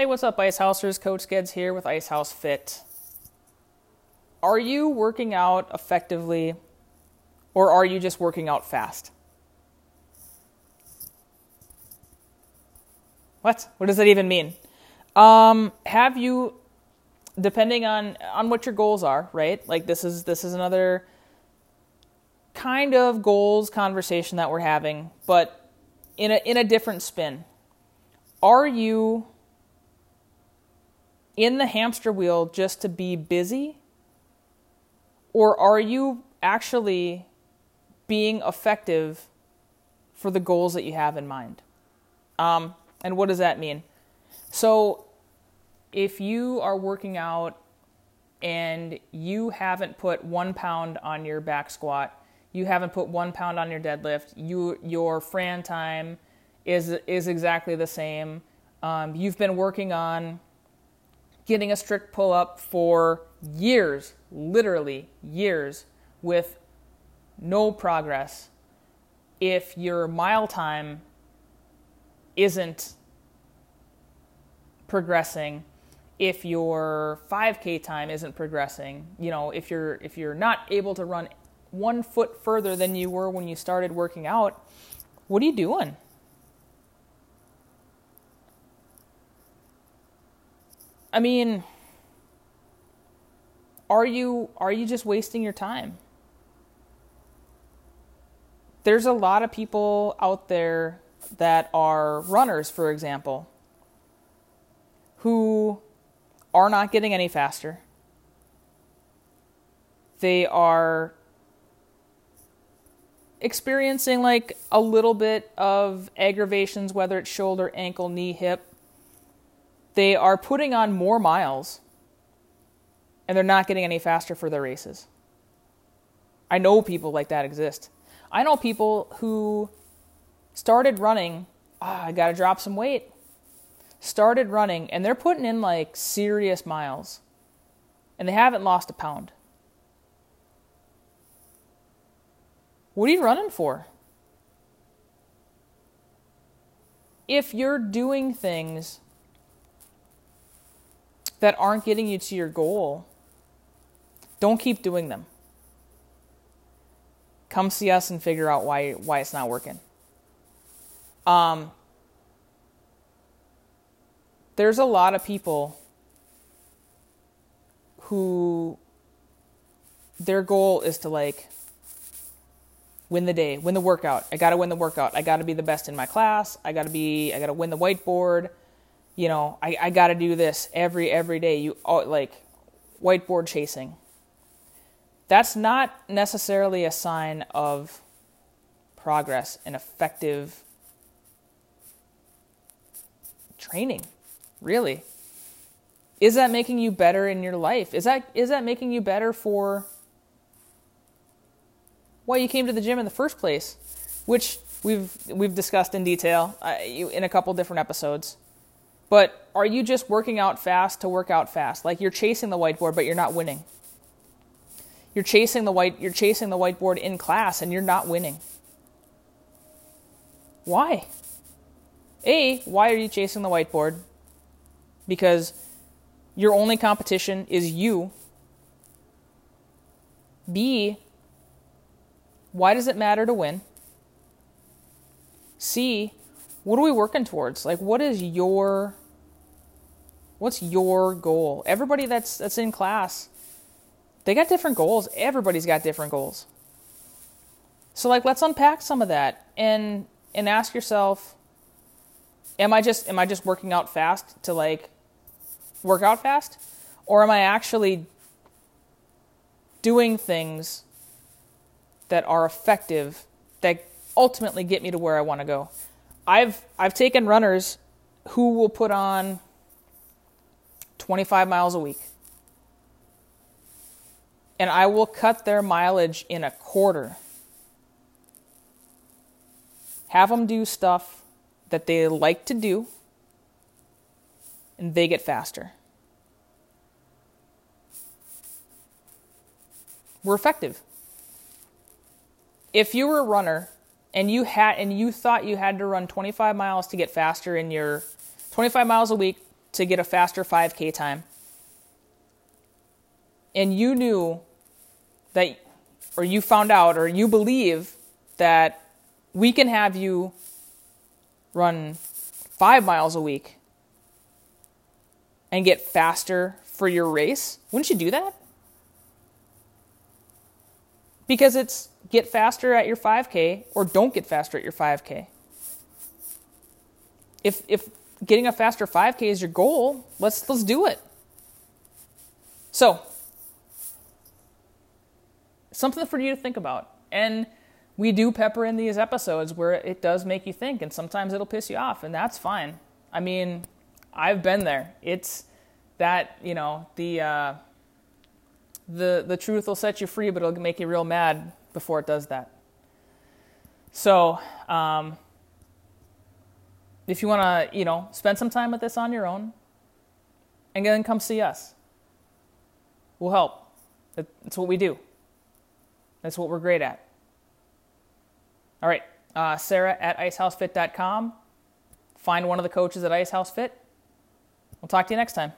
Hey, what's up, Ice Housers? Coach Geds here with Ice House Fit. Are you working out effectively or are you just working out fast? What? What does that even mean? Um, have you depending on on what your goals are, right? Like this is this is another kind of goals conversation that we're having, but in a in a different spin. Are you in the hamster wheel just to be busy? Or are you actually being effective for the goals that you have in mind? Um, and what does that mean? So, if you are working out and you haven't put one pound on your back squat, you haven't put one pound on your deadlift, you your Fran time is is exactly the same. Um, you've been working on getting a strict pull up for years, literally years, with no progress. If your mile time isn't progressing, if your 5k time isn't progressing, you know, if you're if you're not able to run one foot further than you were when you started working out, what are you doing? I mean, are you are you just wasting your time? There's a lot of people out there that are runners, for example, who are not getting any faster. They are experiencing like a little bit of aggravations, whether it's shoulder, ankle, knee, hip, they are putting on more miles and they're not getting any faster for their races. I know people like that exist. I know people who started running, ah, I got to drop some weight. Started running and they're putting in like serious miles and they haven't lost a pound. What are you running for? If you're doing things that aren't getting you to your goal, don't keep doing them. Come see us and figure out why why it's not working. Um, there's a lot of people who their goal is to like win the day, win the workout. I got to win the workout. I got to be the best in my class. I got to be I got to win the whiteboard you know, I, I got to do this every every day. You like whiteboard chasing. That's not necessarily a sign of progress and effective training. Really. Is that making you better in your life? Is that is that making you better for why you came to the gym in the first place? Which we've we've discussed in detail uh, in a couple different episodes. But are you just working out fast to work out fast? Like you're chasing the whiteboard, but you're not winning. You're chasing the white you're chasing the whiteboard in class and you're not winning. Why? A, why are you chasing the whiteboard? Because your only competition is you. B, why does it matter to win? C, what are we working towards? Like what is your What's your goal? Everybody that's that's in class, they got different goals. Everybody's got different goals. So like let's unpack some of that and and ask yourself am I just am I just working out fast to like work out fast or am I actually doing things that are effective that ultimately get me to where I want to go. I've I've taken runners who will put on 25 miles a week. And I will cut their mileage in a quarter. Have them do stuff that they like to do, and they get faster. We're effective. If you were a runner and you had and you thought you had to run 25 miles to get faster in your 25 miles a week to get a faster 5K time, and you knew that, or you found out, or you believe that we can have you run five miles a week and get faster for your race, wouldn't you do that? Because it's get faster at your 5K or don't get faster at your 5K. If, if getting a faster 5K is your goal, let's, let's do it. So, something for you to think about. And we do pepper in these episodes where it does make you think, and sometimes it'll piss you off, and that's fine. I mean, I've been there. It's that you know the uh, the the truth will set you free, but it'll make you real mad before it does that. So, um, if you want to, you know, spend some time with this on your own, and then come see us. We'll help. That's what we do. That's what we're great at. All right, uh, Sarah at icehousefit.com. Find one of the coaches at Icehouse Fit. We'll talk to you next time.